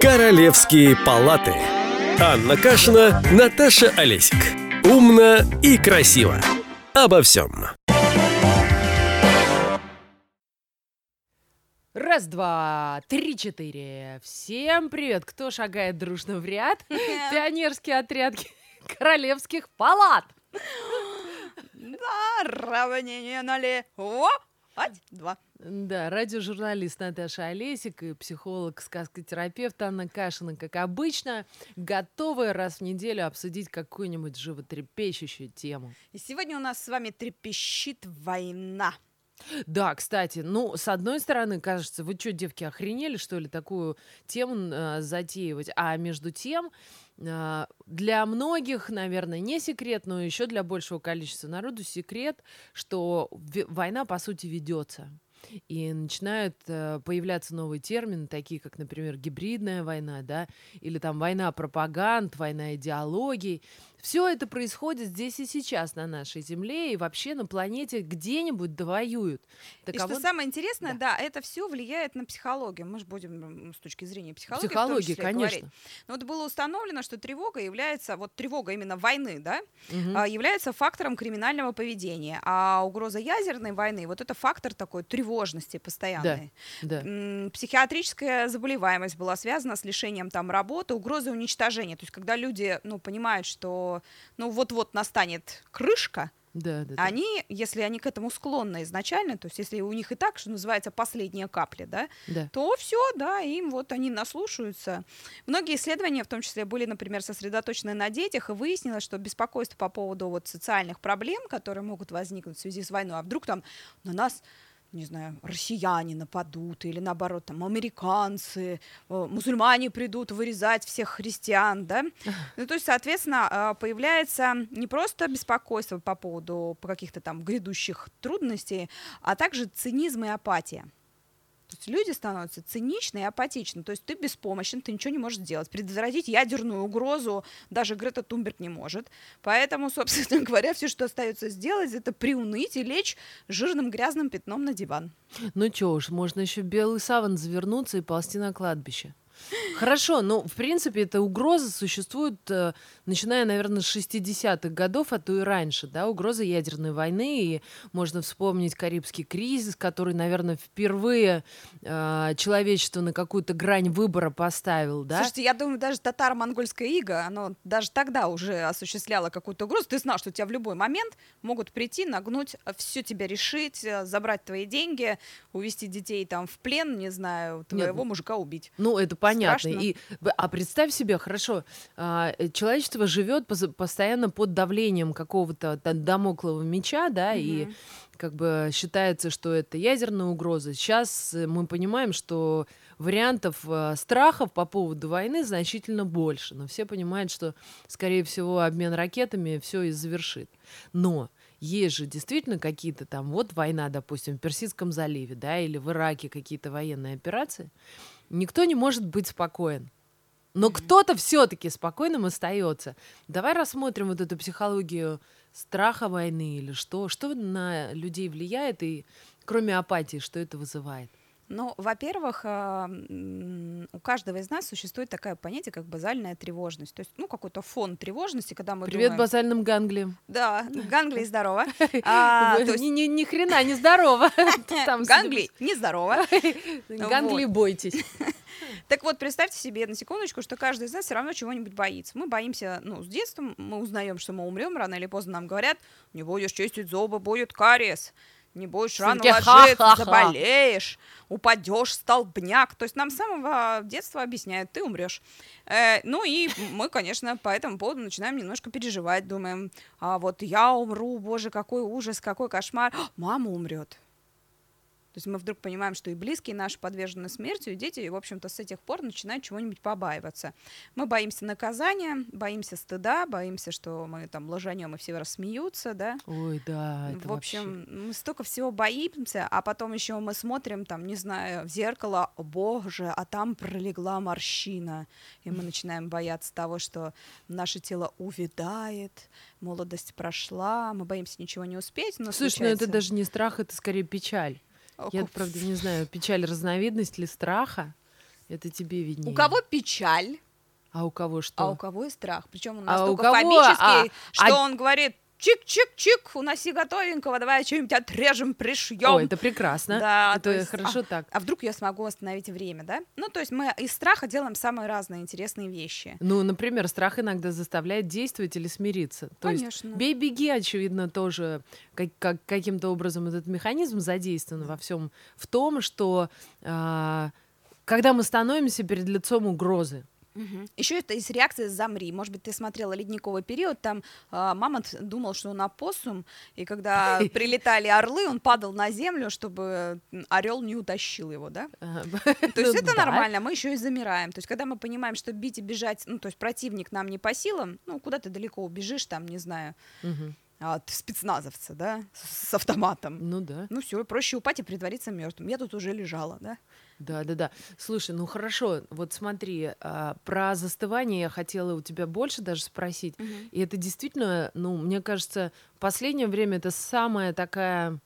Королевские палаты. Анна Кашина, Наташа Олесик. Умно и красиво. Обо всем. Раз, два, три, четыре. Всем привет! Кто шагает дружно в ряд? Пионерский отряд королевских палат. Да, равнение налево. Ать, два. Да, радиожурналист Наташа Олесик и психолог, сказкотерапевт Анна Кашина, как обычно, готовы раз в неделю обсудить какую-нибудь животрепещущую тему. И сегодня у нас с вами трепещит война. Да, кстати, ну, с одной стороны, кажется, вы что, девки, охренели, что ли, такую тему э, затеивать? А между тем, э, для многих, наверное, не секрет, но еще для большего количества народу секрет, что война, по сути, ведется. И начинают э, появляться новые термины, такие как, например, гибридная война, да, или там война пропаганд, война идеологий. Все это происходит здесь и сейчас на нашей Земле и вообще на планете где-нибудь довоюют. Так, и а что самое интересное, да. да, это все влияет на психологию. Мы же будем с точки зрения психологии, психологии, конечно. Говорить. Но вот было установлено, что тревога является, вот тревога именно войны, да, угу. является фактором криминального поведения, а угроза ядерной войны, вот это фактор такой тревожности постоянной. Да, да. Психиатрическая заболеваемость была связана с лишением там работы, угрозой уничтожения. То есть когда люди, ну, понимают, что ну вот-вот настанет крышка, да, да, они, если они к этому склонны изначально, то есть если у них и так, что называется, последняя капля, да, да. то все, да, им вот они наслушаются. Многие исследования, в том числе, были, например, сосредоточены на детях, и выяснилось, что беспокойство по поводу вот социальных проблем, которые могут возникнуть в связи с войной, а вдруг там на нас не знаю, россияне нападут, или наоборот, там, американцы, э, мусульмане придут вырезать всех христиан, да, ну, то есть, соответственно, а, появляется не просто беспокойство по поводу каких-то там грядущих трудностей, а также цинизм и апатия. То есть люди становятся циничны и апатичны. То есть ты беспомощен, ты ничего не можешь сделать. Предотвратить ядерную угрозу даже Грета Тумберг не может. Поэтому, собственно говоря, все, что остается сделать, это приуныть и лечь жирным грязным пятном на диван. Ну чё уж, можно еще белый саван завернуться и ползти на кладбище. Хорошо, но в принципе эта угроза существует, э, начиная, наверное, с 60-х годов, а то и раньше, да, угроза ядерной войны, и можно вспомнить Карибский кризис, который, наверное, впервые э, человечество на какую-то грань выбора поставил, да? Слушайте, я думаю, даже татаро-монгольская ига, оно даже тогда уже осуществляло какую-то угрозу, ты знал, что тебя в любой момент могут прийти, нагнуть, все тебя решить, э, забрать твои деньги, увести детей там в плен, не знаю, твоего Нет, мужика убить. Ну, это понятно. И, а представь себе, хорошо, а, э, человечество живет постоянно под давлением какого-то домоклого меча, да, угу. и как бы считается, что это ядерная угроза. Сейчас э, мы понимаем, что вариантов э, страхов по поводу войны значительно больше. Но все понимают, что, скорее всего, обмен ракетами все и завершит. Но есть же действительно какие-то там, вот война, допустим, в Персидском заливе, да, или в Ираке какие-то военные операции никто не может быть спокоен. Но кто-то все-таки спокойным остается. Давай рассмотрим вот эту психологию страха войны или что. Что на людей влияет и кроме апатии, что это вызывает? Ну, во-первых, а, у каждого из нас существует такое понятие, как базальная тревожность. То есть, ну, какой-то фон тревожности, когда мы Привет думаем... базальным ганглиям. Да, ганглии здорово. А, ни, хрена не здорово. Ганглии не здорово. Ганглии бойтесь. Так вот, представьте себе на секундочку, что каждый из нас все равно чего-нибудь боится. Мы боимся, ну, с детства мы узнаем, что мы умрем, рано или поздно нам говорят, не будешь чистить зубы, будет кариес не будешь рано ложиться, заболеешь, упадешь, столбняк. То есть нам с самого детства объясняют, ты умрешь. Э, ну и мы, конечно, по этому поводу начинаем немножко переживать, думаем, а вот я умру, боже, какой ужас, какой кошмар, мама умрет. То есть мы вдруг понимаем, что и близкие наши подвержены смерти, и дети, и, в общем-то, с этих пор начинают чего-нибудь побаиваться. Мы боимся наказания, боимся стыда, боимся, что мы там лжанем, и все рассмеются, да. Ой, да, В общем, вообще... мы столько всего боимся, а потом еще мы смотрим, там, не знаю, в зеркало, о боже, а там пролегла морщина, и мы начинаем бояться того, что наше тело увядает, молодость прошла, мы боимся ничего не успеть, но Слушай, случается... ну это даже не страх, это скорее печаль. Я, правда, не знаю, печаль разновидность ли страха. Это тебе виднее. У кого печаль, А у кого что? а у кого и страх. Причем он А у настолько кого? фобический, А- что а- он говорит, чик-чик-чик, уноси готовенького, давай что-нибудь отрежем, пришьем. Ой, это прекрасно. Да, это то есть, хорошо так. А вдруг я смогу остановить время, да? Ну, то есть мы из страха делаем самые разные интересные вещи. Ну, например, страх иногда заставляет действовать или смириться. То есть Конечно. бей-беги, очевидно, тоже как, как- каким-то образом этот механизм задействован во всем в том, что а, когда мы становимся перед лицом угрозы, Еще это из реакции «замри». Может быть, ты смотрела «Ледниковый период», там а, мамонт думал, что он опоссум, и когда прилетали орлы, он падал на землю, чтобы орел не утащил его, да? а, То есть ну это нормально, мы еще и замираем. То есть когда мы понимаем, что бить и бежать, ну, то есть противник нам не по силам, ну, куда ты далеко убежишь, там, не знаю, От спецназовца, да, с с автоматом. Ну да. Ну все, проще упасть и притвориться мертвым. Я тут уже лежала, да? Да, да, да. Слушай, ну хорошо, вот смотри, а, про застывание я хотела у тебя больше даже спросить. И это действительно, ну, мне кажется, в последнее время это самая такая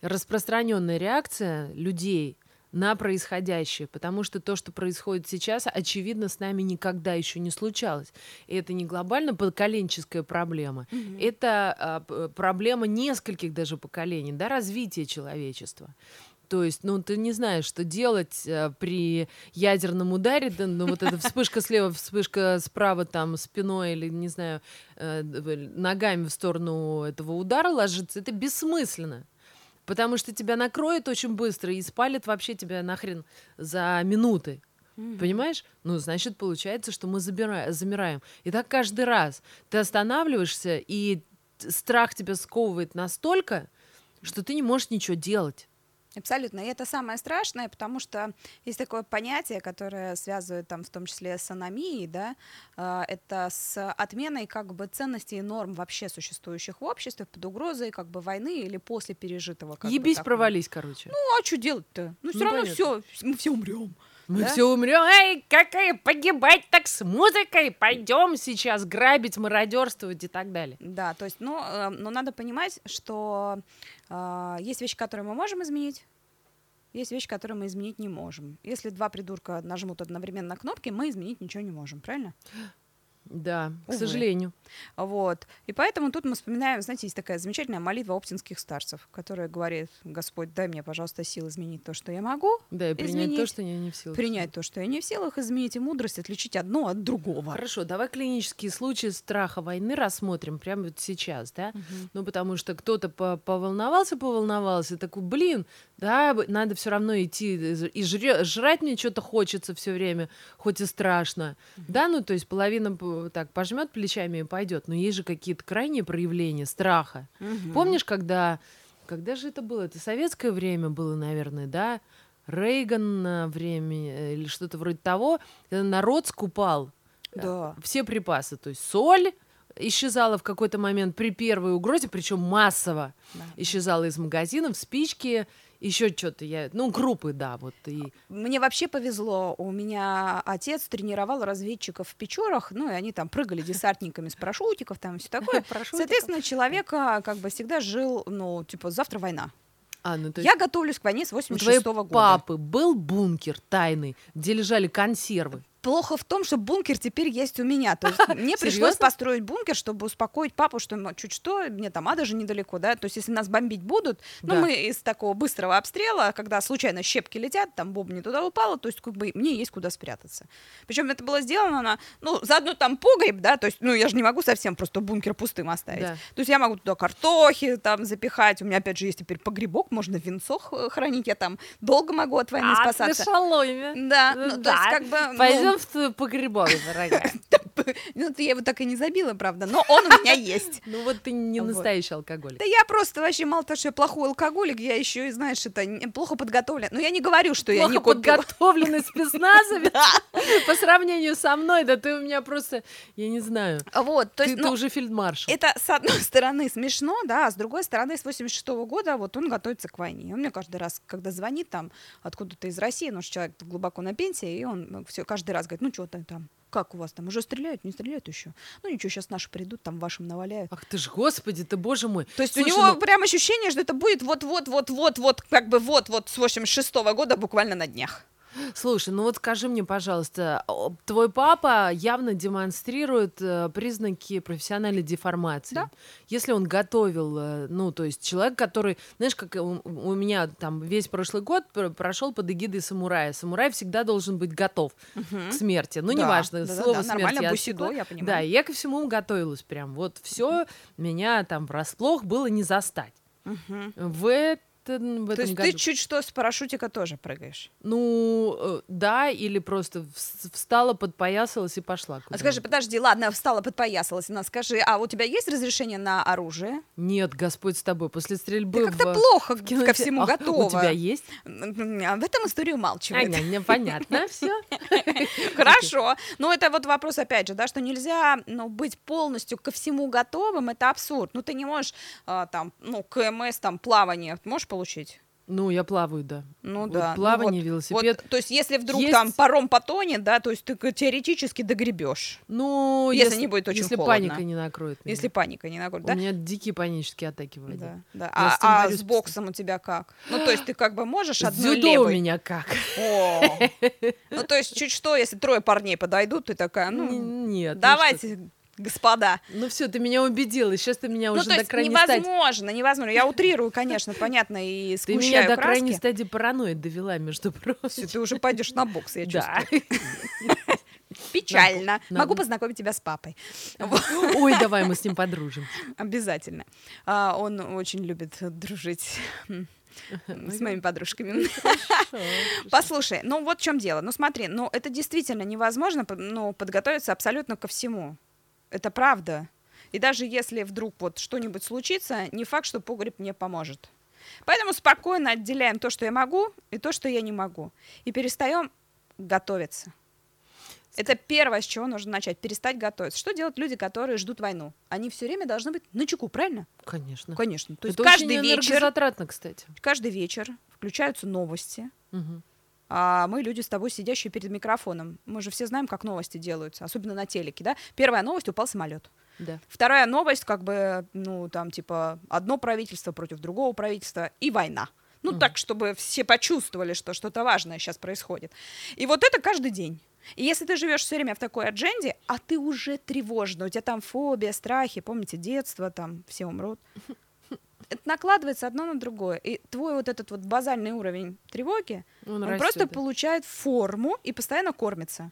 распространенная реакция людей на происходящее, потому что то, что происходит сейчас, очевидно, с нами никогда еще не случалось. И это не глобально поколенческая проблема, это а, проблема нескольких даже поколений, да, развития человечества. То есть, ну, ты не знаешь, что делать э, при ядерном ударе, да, ну, вот эта вспышка слева, вспышка справа, там, спиной или, не знаю, э, ногами в сторону этого удара ложиться, это бессмысленно. Потому что тебя накроет очень быстро и спалит вообще тебя нахрен за минуты. Понимаешь? Ну, значит, получается, что мы забира- замираем. И так каждый раз. Ты останавливаешься, и страх тебя сковывает настолько, что ты не можешь ничего делать. Абсолютно. И это самое страшное, потому что есть такое понятие, которое связывает там в том числе с аномией, да, а, это с отменой как бы ценностей и норм вообще существующих в обществе под угрозой как бы войны или после пережитого. Как бы Ебись, такого. провались, короче. Ну, а что делать-то? Ну, все Ну, равно все, мы все умрем. Мы да? все умрем. Эй, какая погибать так с музыкой? Пойдем сейчас грабить, мародерствовать и так далее. Да, то есть, ну, э, но надо понимать, что есть вещи, которые мы можем изменить, есть вещи, которые мы изменить не можем. Если два придурка нажмут одновременно кнопки, мы изменить ничего не можем, правильно? Да, к Увы. сожалению. Вот. И поэтому тут мы вспоминаем, знаете, есть такая замечательная молитва оптинских старцев, которая говорит, Господь, дай мне, пожалуйста, сил изменить то, что я могу, Да, и принять то, Изменить, что я не в силах. принять то, что я не в силах, изменить и мудрость, отличить одно от другого. Хорошо, давай клинические случаи страха войны рассмотрим прямо вот сейчас, да? Ну, потому что кто-то по- поволновался, поволновался, такой, блин, да, надо все равно идти, и жрать мне что-то хочется все время, хоть и страшно. Да, ну, то есть половина так пожмет плечами и пойдет, но есть же какие-то крайние проявления страха. Мгм. Помнишь, когда, когда же это было? Это советское время было, наверное, да? Рейган на время э, или что-то вроде того, когда народ скупал Да. все припасы, то есть соль исчезала в какой-то момент при первой угрозе, причем массово Да. исчезала из магазинов, спички, еще что-то я, ну крупы, да, вот и Мне вообще повезло. У меня отец тренировал разведчиков в Печорах, ну и они там прыгали десантниками с парашютиков, там все такое. Соответственно, человек а, как бы всегда жил, ну, типа, завтра война. а, ну то есть Я готовлюсь к войне с у 86 твоего года. папы был бункер тайный, где лежали консервы. Плохо в том, что бункер теперь есть у меня. То есть мне пришлось построить бункер, чтобы успокоить папу, что м, чуть что, мне там ада же недалеко, да. То есть если нас бомбить будут, ну Да. мы из такого быстрого обстрела, когда случайно щепки летят, там бомба не туда упала, то есть как бы мне есть куда спрятаться. Причем это было сделано на, ну, заодно там погреб, да, то есть, ну, я же не могу совсем просто бункер пустым оставить. Да. То есть я могу туда картохи там запихать, у меня опять же есть теперь погребок, можно винцо х- хранить, я там долго могу от войны А, спасаться. шаломе. Да, ну, то есть Да. как бы... ну, Пойдем в погребок, дорогая. ну, это я его так и не забила, правда, но он у меня есть. Ну вот ты не настоящий алкоголик. Да я просто вообще мало того, что я плохой алкоголик, я еще и, знаешь, это плохо подготовлен. Но я не говорю, что я не Плохо купила. подготовленный спецназовец по сравнению со мной, да ты у меня просто, я не знаю, Вот, то ты, есть, ты ну, уже фельдмаршал. это с одной стороны смешно, да, а с другой стороны, с 86 года вот он готовится к войне. Он мне каждый раз, когда звонит там откуда-то из России, ну, что человек глубоко на пенсии, и он все каждый раз говорит, ну, что ты там, как у вас там, уже стреляют, не стреляют еще? Ну, ничего, сейчас наши придут, там вашим наваляют. Ах ты ж, господи, ты, боже мой. То есть Слушай, у него ну, прям ощущение, что это будет вот-вот-вот-вот-вот, как бы вот-вот с 86 года буквально на днях. Слушай, ну вот скажи мне, пожалуйста, о, твой папа явно демонстрирует э, признаки профессиональной деформации. Да. Если он готовил, э, ну, то есть человек, который, знаешь, как у, у меня там весь прошлый год пр- прошел под эгидой самурая. Самурай всегда должен быть готов к смерти. Ну, Да, неважно, да-да-да, слово смерти нормально, я бусидо, я понимаю. Да, я ко всему готовилась прям. Вот все меня там врасплох было не застать. В, этом- в То этом есть году. ты чуть что с парашютика тоже прыгаешь. Ну, э, да, или просто вс- встала, подпоясалась и пошла. А скажи, подожди, ладно, встала, подпоясалась. Она скажи, а у тебя есть разрешение на оружие? Нет, Господь с тобой. После стрельбы Ты как-то в- плохо в киноте- ко всему А, готова. У тебя есть? Об этом история умалчивает. Аня, мне понятно все. Хорошо. Но это вот вопрос, опять же, да, что нельзя ну, быть полностью ко всему готовым, это абсурд. Ну, ты не можешь а, там, ну, КМС, там, плавание можешь получить? Ну, я плаваю, да. Ну Вот да. ну плавание, вот. велосипед. Вот, то есть, если вдруг Есть- там паром потонет, да, то есть ты теоретически догребешь, Ну, Если не будет очень Если холодно. паника не накроет меня. если паника не накроет, да? У меня дикие панические атаки в воде. Да, да. Я А, с а борюсь с боксом у тебя как? Ну, то есть ты как бы можешь одной дзюдо у левой? меня как? О. Ну, то есть чуть что, если трое парней подойдут, ты такая, ну, Нет. ну давайте, господа. Ну все, ты меня убедила. Сейчас ты меня Ну, уже то до крайней стадии. невозможно, невозможно. Я утрирую, конечно, понятно, и Ты меня до краски. крайней стадии паранойи довела, между прочим. Ты уже пойдешь на бокс, я чувствую. Печально. Могу на- познакомить тебя с папой. Ой, давай мы с ним подружим. Обязательно. А, Он очень любит дружить с моими подружками. Послушай, ну вот в чем дело. Ну смотри, ну это действительно невозможно ну, подготовиться абсолютно ко всему. Это правда. И даже если вдруг вот что-нибудь случится, не факт, что погреб мне поможет. Поэтому спокойно отделяем то, что я могу, и то, что я не могу. И перестаем готовиться. Это первое, с чего нужно начать. Перестать готовиться. Что делают люди, которые ждут войну? Они все время должны быть на чеку, правильно? Конечно. Конечно. То есть Это каждый очень вечер, кстати. каждый вечер включаются новости, Мгм. А мы люди с тобой сидящие перед микрофоном. Мы же все знаем, как новости делаются, особенно на телеке, да? Первая новость упал самолет. Да. Вторая новость, как бы, ну, там, типа, одно правительство против другого правительства и война. Ну, Мгм. так, чтобы все почувствовали, что что-то важное сейчас происходит. И вот это каждый день. И если ты живешь все время в такой адженде, а ты уже тревожно, у тебя там фобия, страхи, помните, детство, там все умрут, это накладывается одно на другое. И твой вот этот вот базальный уровень тревоги, Он, он, просто получает форму и постоянно кормится.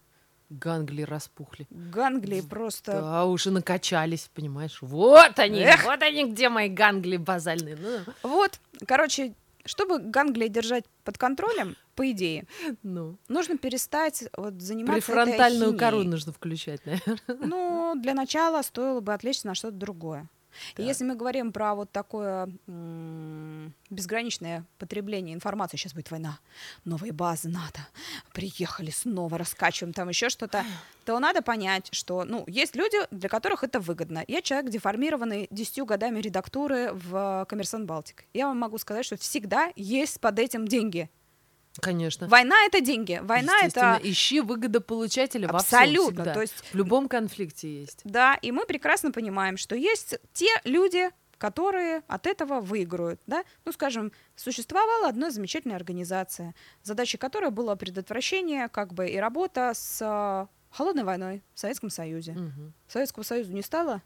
Ганглии распухли. Ганглии просто... Да, уже накачались, понимаешь? Вот они, Эх. вот они, где мои ганглии базальные. Ну, Вот, короче, чтобы ганглии держать под контролем, по идее, ну. нужно перестать вот заниматься этой Префронтальную кору нужно включать, наверное. Ну, для начала стоило бы отвлечься на что-то другое. И Так. если мы говорим про вот такое м, безграничное потребление информации, сейчас будет война, новые базы НАТО, приехали снова, раскачиваем там еще что-то, то надо понять, что, ну, есть люди, для которых это выгодно. Я человек, деформированный десятью годами редактуры в «Коммерсант Балтик». Я вам могу сказать, что всегда есть под этим деньги. Конечно. Война — это деньги. Война — это... ищи выгодополучателя во всем Абсолютно. То есть В любом конфликте есть. Да, и мы прекрасно понимаем, что есть те люди, которые от этого выиграют. Да? Ну, скажем, существовала одна замечательная организация, задачей которой было предотвращение как бы и работа с а, холодной войной в Советском Союзе. Мгм. Советского Союза не стало,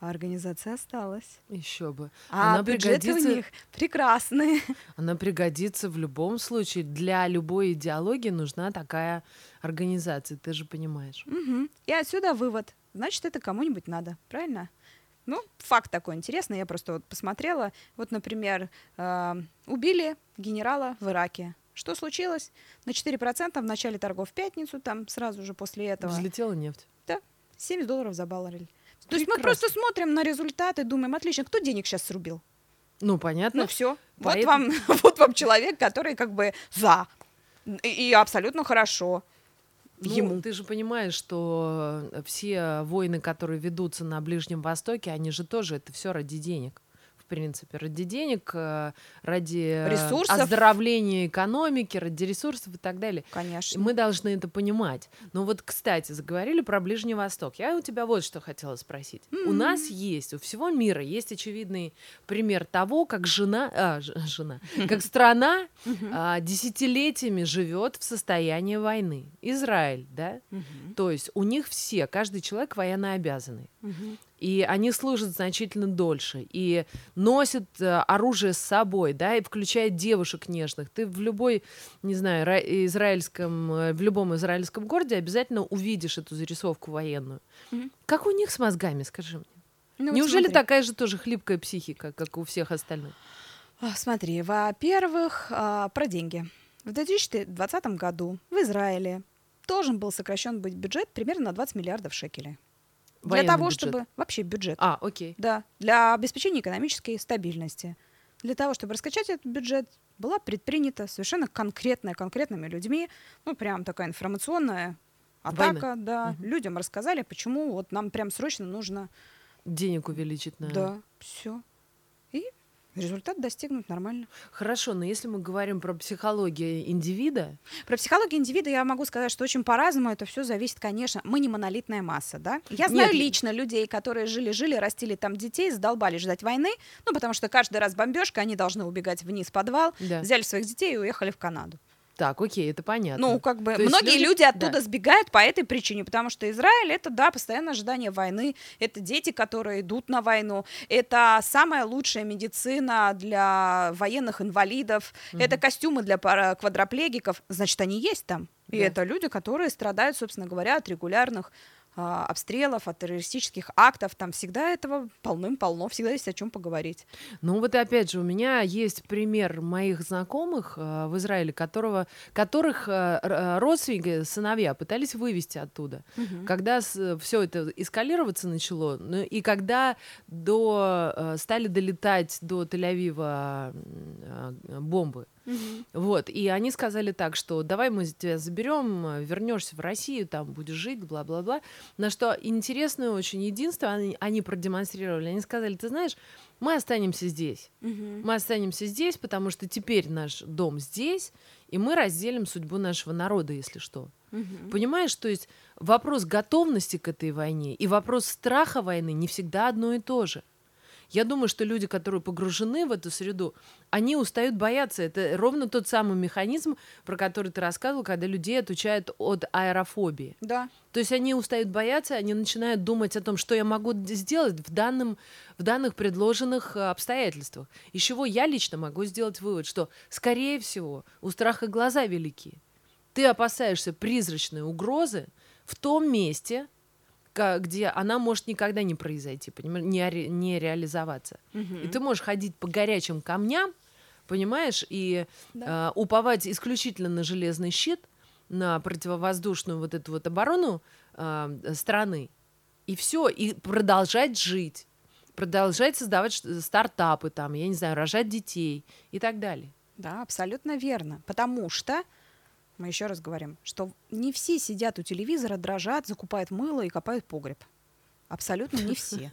а организация осталась. Еще бы. А Она бюджеты у пригодится- них прекрасные. Она пригодится в любом случае. Для любой идеологии нужна такая организация, ты же понимаешь. Мгм. И отсюда вывод. Значит, это кому-нибудь надо, правильно? Ну, факт такой интересный, я просто вот посмотрела. Вот, например, э, убили генерала в Ираке. Что случилось? На 4% в начале торгов в пятницу, там сразу же после этого. Взлетела нефть. 70 долларов за баррель. То есть мы просто смотрим на результаты, думаем, отлично, кто денег сейчас срубил? Ну, понятно. Ну все, вот вам, вот вам человек, который как бы за. И, и абсолютно хорошо. Ну, ему. ты же понимаешь, что э, все войны, которые ведутся на Ближнем Востоке, они же тоже это все ради денег. В принципе, ради денег, э, ради Ресурсов. оздоровления экономики, ради ресурсов и так далее. И Конечно. мы должны это понимать. Но вот, кстати, заговорили про Ближний Восток. Я у тебя вот что хотела спросить. У нас есть, у всего мира есть очевидный пример того, как жена, а, ж- жена, как страна а, десятилетиями живет в состоянии войны. Израиль, да? То есть у них все, каждый человек военно обязанный. И они служат значительно дольше. И носят э, оружие с собой, да, и включая девушек нежных. Ты в любой, не знаю, ра- израильском, э, в любом израильском городе обязательно увидишь эту зарисовку военную. Мгм. Как у них с мозгами, скажи мне? Ну, вот Неужели смотри. такая же тоже хлипкая психика, как у всех остальных? Смотри, во-первых, а, про деньги. В 2020 году в Израиле должен был сокращен быть бюджет примерно на 20 миллиардов шекелей. Для Военный того, бюджет. чтобы... Вообще бюджет. А, окей. Да, для обеспечения экономической стабильности. Для того, чтобы раскачать этот бюджет, была предпринята совершенно конкретная, конкретными людьми, ну, прям такая информационная атака, да. Мгм. Людям рассказали, почему вот нам прям срочно нужно, Денег увеличить на... да, все. Результат достигнут нормально. Хорошо, но если мы говорим про психологию индивида, Про психологию индивида я могу сказать, что очень по-разному это все зависит, конечно. Мы не монолитная масса, да? Я знаю Нет. лично людей, которые жили-жили, растили там детей, задолбали ждать войны, ну, потому что каждый раз бомбежка, они должны убегать вниз в подвал, да. взяли своих детей и уехали в Канаду. Так, окей, это понятно. Ну, как бы То многие люди- люди, оттуда да. сбегают по этой причине, потому что Израиль это, да, постоянное ожидание войны, это дети, которые идут на войну, это самая лучшая медицина для военных инвалидов, это костюмы для квадроплегиков, значит, они есть там. И Да. это люди, которые страдают, собственно говоря, от регулярных обстрелов, от террористических актов. Там всегда этого полным-полно, всегда есть о чем поговорить. Ну вот и опять же, у меня есть пример моих знакомых э, в Израиле, которого, которых э, родственники, сыновья пытались вывести оттуда. Когда все это эскалироваться начало, ну, и когда до, э, стали долетать до Тель-Авива м, бомбы, вот, и они сказали так, что давай мы тебя заберем, вернешься в Россию, там будешь жить, бла-бла-бла. На что интересное очень единство они, они продемонстрировали. Они сказали, ты знаешь, мы останемся здесь. Мы останемся здесь, потому что теперь наш дом здесь, и мы разделим судьбу нашего народа, если что. Понимаешь, то есть вопрос готовности к этой войне и вопрос страха войны не всегда одно и то же. Я думаю, что люди, которые погружены в эту среду, они устают бояться. Это ровно тот самый механизм, про который ты рассказывал, когда людей отучают от аэрофобии. Да. То есть они устают бояться, они начинают думать о том, что я могу сделать в, данном, в данных предложенных э, обстоятельствах. Из чего я лично могу сделать вывод, что, скорее всего, у страха глаза велики. Ты опасаешься призрачной угрозы в том месте, где она может никогда не произойти, понимаешь, не, ре- не реализоваться. И ты можешь ходить по горячим камням, понимаешь, и Да. э, уповать исключительно на железный щит, на противовоздушную вот эту вот оборону э, страны, и все, и продолжать жить, продолжать создавать стартапы, там, я не знаю, рожать детей и так далее. Да, абсолютно верно. Потому что, мы еще раз говорим, что не все сидят у телевизора, дрожат, закупают мыло и копают погреб. Абсолютно не все.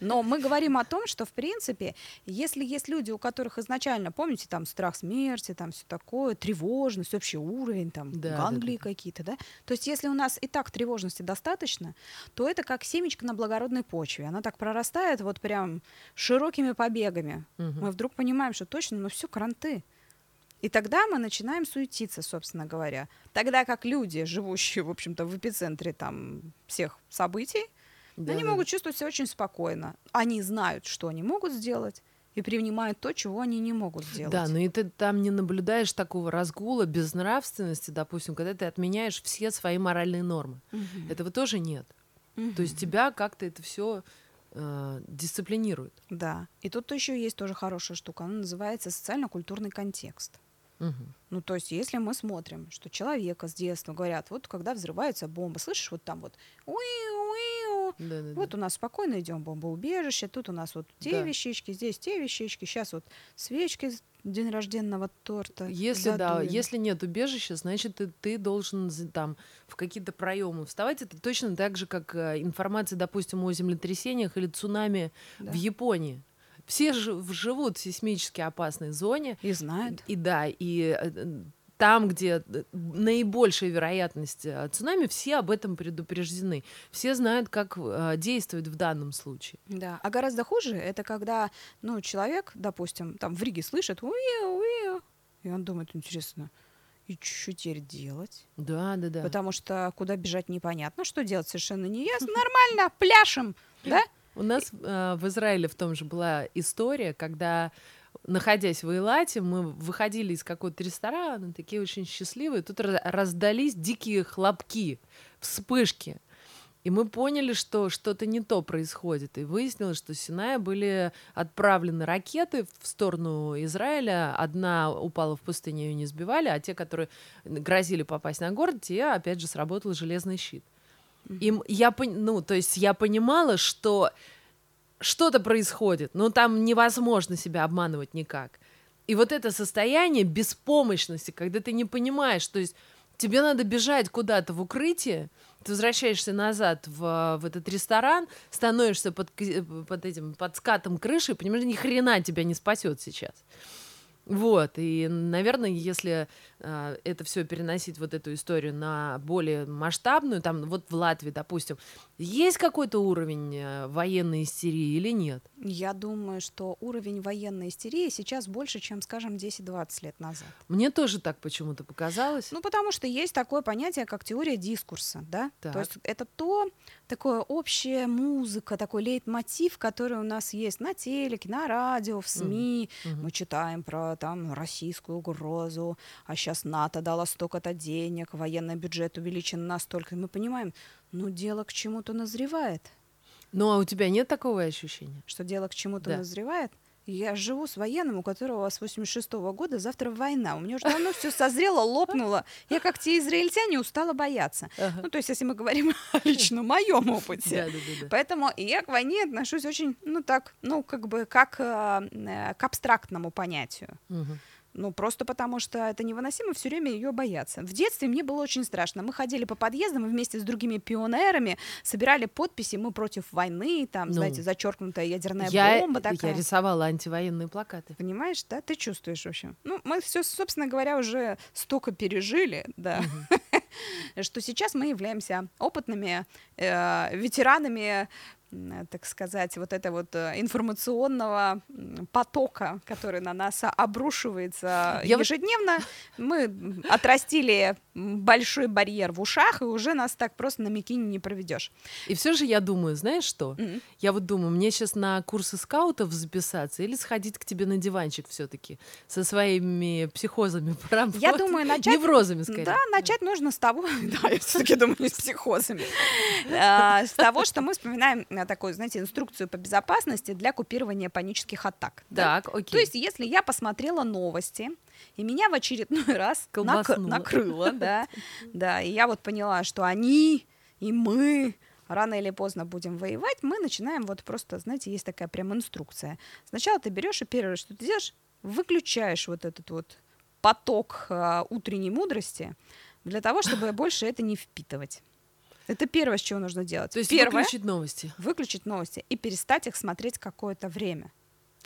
Но мы говорим о том, что, в принципе, если есть люди, у которых изначально, помните, там страх смерти, там все такое, тревожность, общий уровень, там Да, да, ганглии да. какие-то, да? То есть если у нас и так тревожности достаточно, то это как семечко на благородной почве. Она так прорастает вот прям широкими побегами. Мгм. Мы вдруг понимаем, что точно, ну все, кранты. И тогда мы начинаем суетиться, собственно говоря. Тогда как люди, живущие, в общем-то, в эпицентре там всех событий, Да, они да, могут чувствовать себя очень спокойно. Они знают, что они могут сделать, и принимают то, чего они не могут сделать. Да, но и ты там не наблюдаешь такого разгула безнравственности, допустим, когда ты отменяешь все свои моральные нормы. Мгм. Этого тоже нет. То есть тебя как-то это все дисциплинирует. Да. И тут еще есть тоже хорошая штука. Она называется социально-культурный контекст. Ну, то есть, если мы смотрим, что человека с детства говорят, вот когда взрывается бомба, слышишь, вот там вот, уи-уи, Да-да-да. вот у нас спокойно идем бомбоубежище, тут у нас вот те Да. вещички, здесь те вещички, сейчас вот свечки, день рожденного торта. Если да, если нет убежища, значит ты, ты должен там в какие-то проемы вставать. Это точно так же, как э, информация, допустим, о землетрясениях или цунами Да. в Японии. Все ж- живут в сейсмически опасной зоне. И знают. И да, и э, там, где э, наибольшая вероятность э, цунами, все об этом предупреждены. Все знают, как действовать в данном случае. Да. А гораздо хуже это когда, ну, человек, допустим, там в Риге слышит, уи, уи, и он думает, интересно, и что теперь делать? Да, да, да. Потому что куда бежать непонятно, что делать совершенно не ясно. Нормально, пляшем, да? У нас э, в Израиле в том же была история, когда находясь в Эйлате, мы выходили из какого-то ресторана, такие очень счастливые, тут раздались дикие хлопки, вспышки. И мы поняли, что что-то не то происходит. И выяснилось, что с Синая были отправлены ракеты в сторону Израиля. Одна упала в пустыне, ее не сбивали, а те, которые грозили попасть на город, те, опять же, сработал железный щит. И я, ну, то есть я понимала, что что-то происходит, но там невозможно себя обманывать никак. И вот это состояние беспомощности, когда ты не понимаешь, то есть тебе надо бежать куда-то в укрытие, ты возвращаешься назад в, в этот ресторан, становишься под, под этим под скатом крыши, понимаешь, ни хрена тебя не спасет сейчас. Вот, и, наверное, если это все переносить, вот эту историю на более масштабную, там, вот в Латвии, допустим, есть какой-то уровень э, военной истерии или нет? Я думаю, что уровень военной истерии сейчас больше, чем, скажем, 10-20 лет назад. Мне тоже так почему-то показалось. Ну, потому что есть такое понятие, как теория дискурса, да? Так. То есть это то, такое общая музыка, такой лейтмотив, который у нас есть на телеке, на радио, в СМИ. Мгм. Мы читаем про там российскую угрозу, а сейчас НАТО дало столько-то денег, военный бюджет увеличен настолько. И мы понимаем, ну, дело к чему-то назревает. Ну, а у тебя нет такого ощущения? Что дело к чему-то Да. назревает. Я живу с военным, у которого с 86 года завтра война. У меня уже давно все созрело, лопнуло. Я, как те израильтяне, устала бояться. Ага. Ну, то есть, если мы говорим о лично моем опыте. да, да, да. Поэтому я к войне отношусь очень, ну так, ну как бы как э, э, к абстрактному понятию. Мгм. Ну, просто потому что это невыносимо все время ее бояться. В детстве мне было очень страшно. Мы ходили по подъездам и вместе с другими пионерами собирали подписи «Мы против войны», там, Ну. знаете, зачеркнутая ядерная Я, бомба я такая. рисовала антивоенные плакаты. Понимаешь, да? Ты чувствуешь, в общем. Ну, мы все, собственно говоря, уже столько пережили, да, что сейчас мы являемся опытными э, ветеранами, так сказать, вот этого вот э, информационного потока, который на нас обрушивается Я вот- ежедневно. Мы м, отрастили большой барьер в ушах, и уже нас так просто на микине не проведешь. И все же я думаю, знаешь что? Мгм. Я вот думаю, мне сейчас на курсы скаутов записаться или сходить к тебе на диванчик все-таки со своими психозами поработать. Я думаю, начать... Неврозами, скорее. Да, начать нужно с того, да, я все-таки думаю, не с психозами, А, с того, что мы вспоминаем а, такую, знаете, инструкцию по безопасности для купирования панических атак. Так, окей. То есть, если я посмотрела новости, и меня в очередной раз Колбаснуло. накрыло, да, да, и я вот поняла, что они и мы рано или поздно будем воевать, мы начинаем вот просто, знаете, есть такая прям инструкция. Сначала ты берешь и первое, что ты делаешь, выключаешь вот этот вот поток а, утренней мудрости для того, чтобы больше это не впитывать. Это первое, с чего нужно делать. То есть Первое выключить новости. выключить новости и перестать их смотреть какое-то время.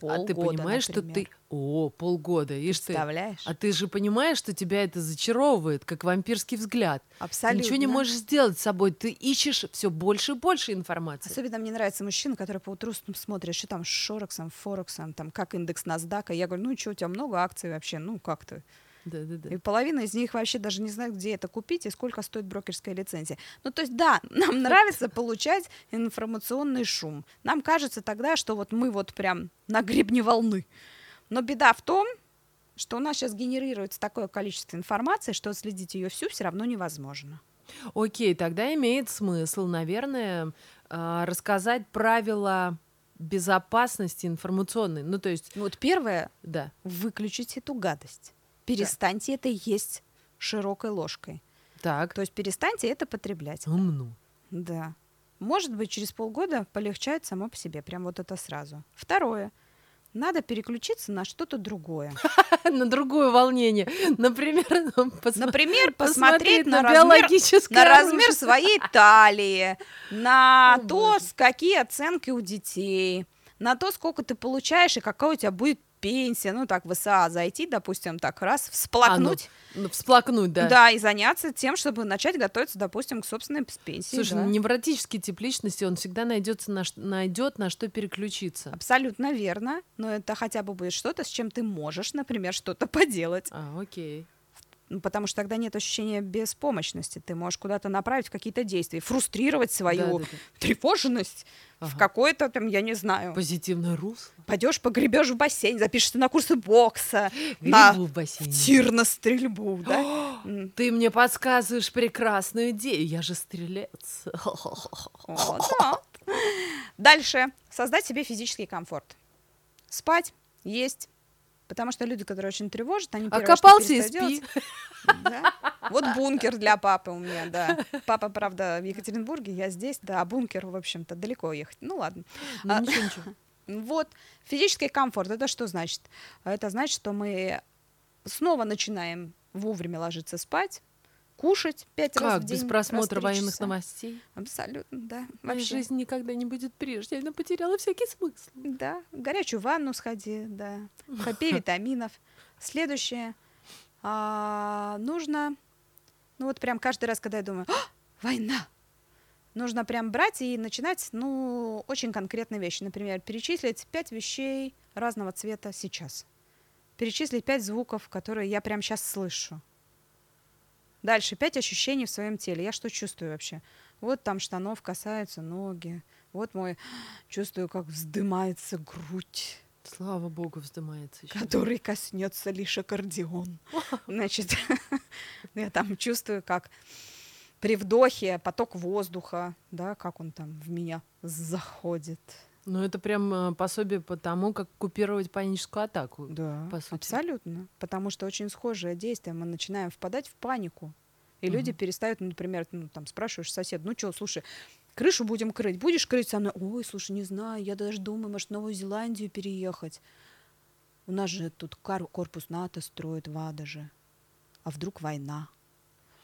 А ты Полгода, понимаешь, что например. ты... О, полгода, ишь ты. Представляешь? А ты же понимаешь, что тебя это зачаровывает, как вампирский взгляд. Абсолютно. Ты ничего не можешь сделать с собой. Ты ищешь все больше и больше информации. Особенно мне нравится мужчина, который по утру смотрит, что там с Шорексом, Форексом, там как индекс NASDAQ. Я говорю, ну что, у тебя много акций вообще, ну как ты? Да, да, да. И половина из них вообще даже не знает, где это купить и сколько стоит брокерская лицензия. Ну, то есть, да, нам нравится получать информационный шум. Нам кажется тогда, что вот мы вот прям на гребне волны. Но беда в том, что у нас сейчас генерируется такое количество информации, что отследить ее всю все равно невозможно. Окей, тогда имеет смысл, наверное, а, рассказать правила безопасности информационной. Ну, то есть, Вот первое, да. выключите эту гадость. Перестаньте это есть широкой ложкой. Так. То есть перестаньте это потреблять. Умну. Да. Может быть, через полгода полегчает само по себе. Прям вот это сразу. Второе. Надо переключиться на что-то другое. На другое волнение. Например, посма- Например, посмотреть посмотреть на, на размер, на размер своей талии, на О, то, боже. какие оценки у детей, на то, сколько ты получаешь и какая у тебя будет пенсия, ну так в СА зайти, допустим, так раз, всплакнуть. А, ну, ну, всплакнуть, да. Да, и заняться тем, чтобы начать готовиться, допустим, к собственной пенсии. Слушай, да. ну, невротический тип личности, он всегда найдется на, найдет на что переключиться. Абсолютно верно, но это хотя бы будет что-то, с чем ты можешь, например, что-то поделать. А, окей. Потому что тогда нет ощущения беспомощности. Ты можешь куда-то направить какие-то действия, фрустрировать свою Да, да, да. тревожность в Ага. какое-то там, я не знаю. Позитивное русло. Пойдешь погребешь в бассейн, запишешься на курсы бокса, на Грибу в бассейне. тир на стрельбу, да? Ты мне подсказываешь прекрасную идею, я же стрелец. да. Дальше. Создать себе физический комфорт. Спать, есть. Потому что люди, которые очень тревожат, они первое, что Окопался и спи. Да. Вот бункер для папы у меня, да. Папа, правда, в Екатеринбурге, я здесь, да, а бункер, в общем-то, далеко ехать. Ну ладно. Ну, А, ничего, ничего. Вот, физический комфорт, это что значит? Это значит, что мы снова начинаем вовремя ложиться спать, кушать пять раз Как, в день. без раз в просмотра военных часа. новостей? Абсолютно, да. Вообще. жизнь никогда не будет прежней, она потеряла всякий смысл. Да, в горячую ванну сходи, да. Попей витаминов. Следующее. А, нужно, ну вот прям каждый раз, когда я думаю, «А, война, нужно прям брать и начинать, ну, очень конкретные вещи. Например, перечислить пять вещей разного цвета сейчас. Перечислить пять звуков, которые я прям сейчас слышу. Дальше пять ощущений в своем теле. Я что чувствую вообще? Вот там штанов касаются ноги. Вот мой чувствую, как вздымается грудь, Слава богу, вздымается еще. который коснется лишь аккордеон. Значит, я там чувствую, как при вдохе поток воздуха, да, как он там в меня заходит. Ну, это прям э, пособие по тому, как купировать паническую атаку. Да, по сути. абсолютно. Потому что очень схожее действие. Мы начинаем впадать в панику. И люди Мгм. перестают, ну, например, ну, там спрашиваешь сосед, ну что, слушай, крышу будем крыть, будешь крыть со мной? Ой, слушай, не знаю, я даже думаю, может, в Новую Зеландию переехать. У нас же тут корпус НАТО строит в Адаже. А вдруг война?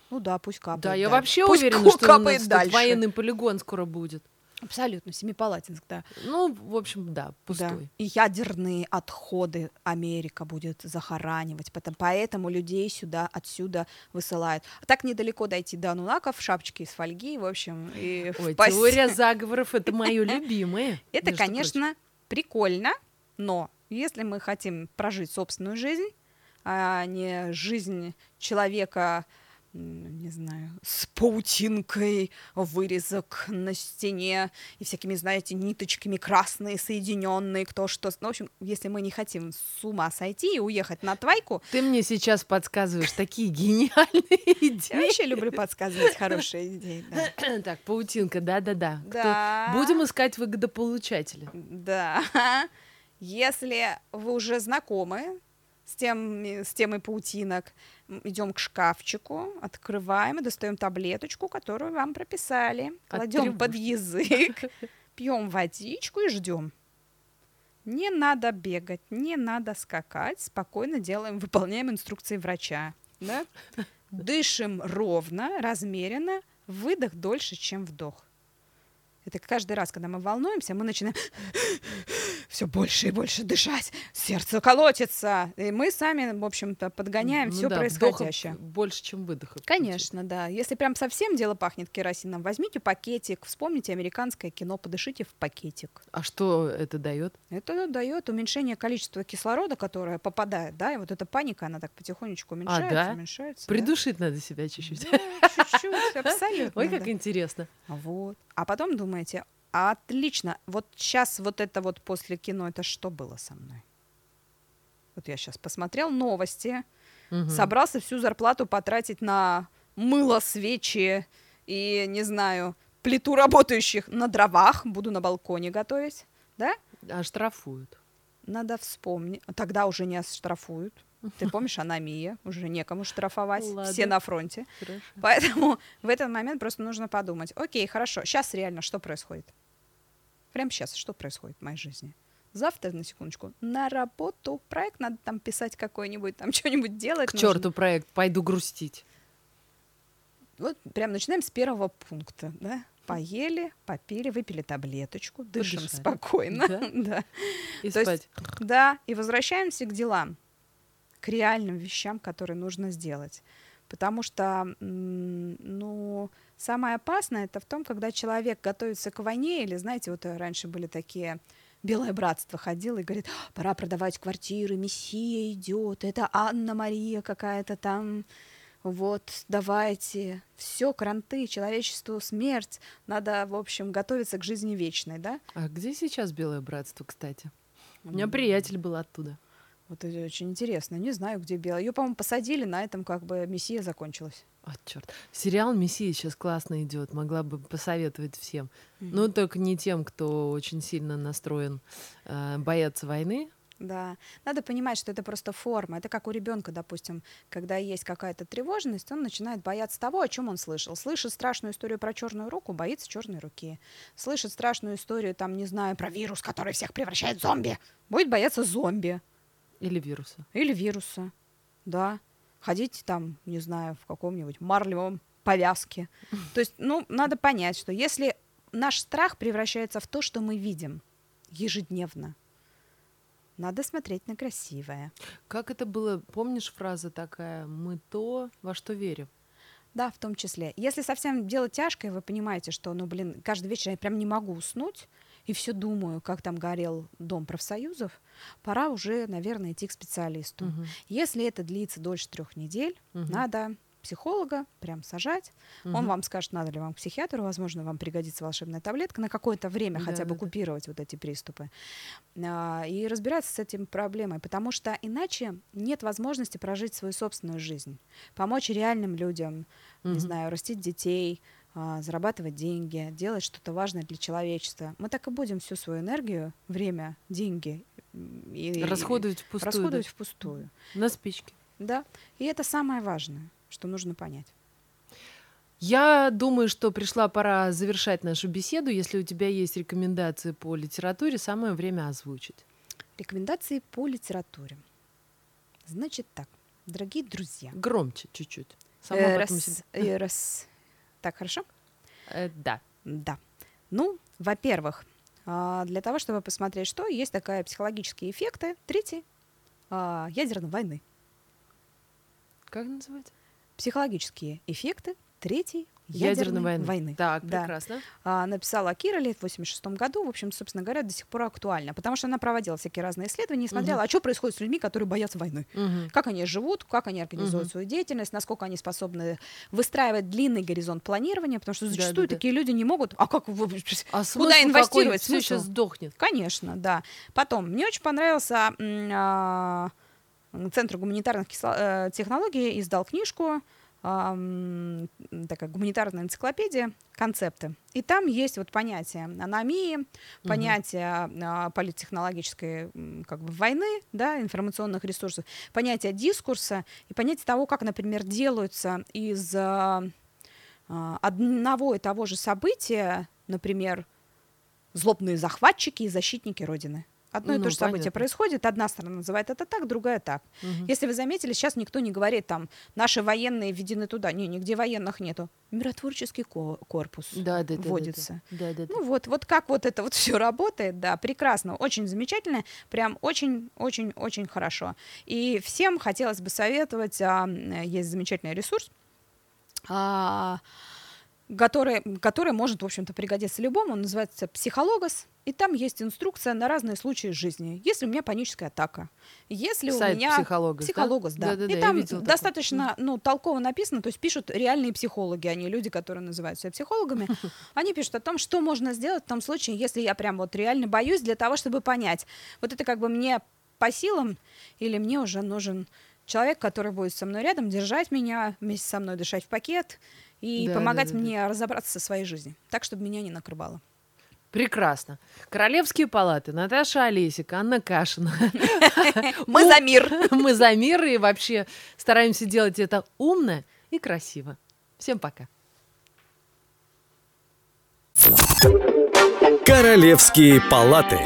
Ну да, пусть капает. Да, я вообще Пусть уверена, что у капает нас тут дальше. военный полигон скоро будет. Абсолютно, Семипалатинск, да. Ну, в общем, да, Да. пустой. И ядерные отходы Америка будет захоранивать, потом, поэтому людей сюда, отсюда высылают. А так недалеко дойти до Анунаков, шапочки из фольги, в общем, и Ой, впасть. теория заговоров это мое любимое. Это, конечно, прикольно, но если мы хотим прожить собственную жизнь, а не жизнь человека, не знаю, с паутинкой, вырезок на стене и всякими, знаете, ниточками красные, соединенные, кто что. Ну, в общем, если мы не хотим с ума сойти и уехать на твайку, Ты мне сейчас подсказываешь такие гениальные я идеи. вообще люблю подсказывать хорошие идеи. да. Так, паутинка, да-да-да. Да. Будем искать выгодополучателя. Да. Если вы уже знакомы с, тем, с темой паутинок, идем к шкафчику, открываем и достаем таблеточку, которую вам прописали, кладем под язык, пьем водичку и ждем. Не надо бегать, не надо скакать, спокойно делаем, выполняем инструкции врача. Да? Дышим ровно, размеренно, выдох дольше, чем вдох. Это каждый раз, когда мы волнуемся, мы начинаем все больше и больше дышать, сердце колотится, и мы сами, в общем-то, подгоняем Ну все да, происходящее. больше, чем выдохов. Конечно, да. Если прям совсем дело пахнет керосином, возьмите пакетик, вспомните американское кино, подышите в пакетик. А что это дает? Это дает уменьшение количества кислорода, которое попадает, да, и вот эта паника, она так потихонечку уменьшается, да? уменьшается. да. Придушить надо себя чуть-чуть. Да, чуть-чуть, абсолютно. Ой, как да. интересно. Вот. А потом думаете, отлично, вот сейчас вот это вот после кино, это что было со мной? Вот я сейчас посмотрел новости, Мгм. собрался всю зарплату потратить на мыло, свечи и, не знаю, плиту работающих на дровах, буду на балконе готовить, да? А штрафуют. Надо вспомнить. Тогда уже не оштрафуют. Ты помнишь, аномия, уже некому штрафовать, все Ладно. на фронте. Хорошо. Поэтому в этот момент просто нужно подумать, окей, хорошо, сейчас реально что происходит? Прямо сейчас что происходит в моей жизни? Завтра, на секундочку, на работу, проект надо там писать какой-нибудь, там что-нибудь делать. К нужно. черту проект, пойду грустить. Вот прям начинаем с первого пункта, да? Поели, попили, выпили таблеточку, дышим Подышали. спокойно. Да? Да. И То есть спать. Да, и возвращаемся к делам, к реальным вещам, которые нужно сделать. Потому что, ну, самое опасное это в том, когда человек готовится к войне, или, знаете, вот э, раньше были такие Белое братство ходило и говорит, «А, пора продавать квартиры, Мессия идет, это Анна Мария какая-то там, вот, давайте, все, кранты, человечеству смерть, надо, в общем, готовиться к жизни вечной, да? А где сейчас Белое Братство, кстати? У меня приятель был оттуда. Вот это очень интересно. Не знаю, где белая. Ее, по-моему, посадили, на этом как бы миссия закончилась. А, черт. Сериал Мессия сейчас классно идет. Могла бы посоветовать всем. Ну, только не тем, кто очень сильно настроен э, бояться войны. Да. Надо понимать, что это просто форма. Это как у ребенка, допустим, когда есть какая-то тревожность, он начинает бояться того, о чем он слышал. Слышит страшную историю про черную руку, боится черной руки. Слышит страшную историю, там, не знаю, про вирус, который всех превращает в зомби. Будет бояться зомби Или вируса. или вируса. Да. Ходить там, не знаю, в каком-нибудь марлевом повязке. То есть, ну, надо понять, что если наш страх превращается в то, что мы видим ежедневно, надо смотреть на красивое. Как это было? Помнишь фраза такая? Мы то, во что верим. Да, в том числе. Если совсем дело тяжкое, вы понимаете, что, ну, блин, каждый вечер я прям не могу уснуть, и все думаю, как там горел дом профсоюзов, пора уже, наверное, идти к специалисту. Мгм. Если это длится дольше трех недель, Мгм. надо психолога прям сажать. Он Мгм. вам скажет, надо ли вам к психиатру, возможно, вам пригодится волшебная таблетка на какое-то время хотя бы Да-да-да. купировать вот эти приступы. А, И разбираться с этим проблемой, потому что иначе нет возможности прожить свою собственную жизнь, помочь реальным людям, не Мгм. знаю, растить детей, зарабатывать деньги, делать что-то важное для человечества. Мы так и будем всю свою энергию, время, деньги и, Расходовать впустую. да. расходовать впустую. На спички. Да, и это самое важное, что нужно понять. Я думаю, что пришла пора завершать нашу беседу. Если у тебя есть рекомендации по литературе, самое время озвучить. Рекомендации по литературе. Значит так, дорогие друзья. Громче чуть-чуть. Сама э, потом раз, себе- э, раз. Так, хорошо? Э, да. Да. Ну, во-первых, а, для того, чтобы посмотреть, что есть такая психологические эффекты третьей а, ядерной войны. Как называется? Психологические эффекты третьей Ядерной ядерной, войны. Так, Да. прекрасно. А, написала Кира Лет в 86 году, в общем, собственно говоря, до сих пор актуально, потому что она проводила всякие разные исследования и смотрела, а что происходит с людьми, которые боятся войны. Мгм. Как они живут, как они организуют Мгм. свою деятельность, насколько они способны выстраивать длинный горизонт планирования, потому что зачастую Да-да-да. такие люди не могут. А как вы- А Куда инвестировать? Все сейчас сдохнет. Конечно, да. Потом, мне очень понравился а, Центр гуманитарных э, технологий издал книжку такая гуманитарная энциклопедия концепты. И там есть вот понятие аномии, понятие а, политтехнологической как бы войны, да, информационных ресурсов, понятие дискурса и понятие того, как, например, делаются из а, а, одного и того же события, например, злобные захватчики и защитники Родины. Одно и Ну, то же событие понятно. происходит, одна сторона называет это так, другая так. Мгм. Если вы заметили, сейчас никто не говорит там, наши военные введены туда. Не, нигде военных нету. Миротворческий ко- корпус Да, да, да, да, да. вводится. Да, да, да. Ну вот, вот как вот это вот все работает, да, прекрасно, очень замечательно, прям очень-очень-очень хорошо. И всем хотелось бы советовать, а, есть замечательный ресурс, а, который, который может, в общем-то, пригодиться любому. Он называется «Психологос», и там есть инструкция на разные случаи жизни. Если у меня паническая атака, если Сайт у меня... «Психологос», да? «Психологос», да. Да-да-да, и я там достаточно ну, толково написано, то есть пишут реальные психологи, а не люди, которые называют себя психологами. Они пишут о том, что можно сделать в том случае, если я прям вот реально боюсь, для того, чтобы понять, вот это как бы мне по силам или мне уже нужен человек, который будет со мной рядом, держать меня, вместе со мной дышать в пакет и Да, помогать да, да, да. мне разобраться со своей жизнью, так, чтобы меня не накрывало. Прекрасно. Королевские палаты. Наташа Олесик, Анна Кашина. Мы за мир! Мы за мир и вообще стараемся делать это умно и красиво. Всем пока. Королевские палаты.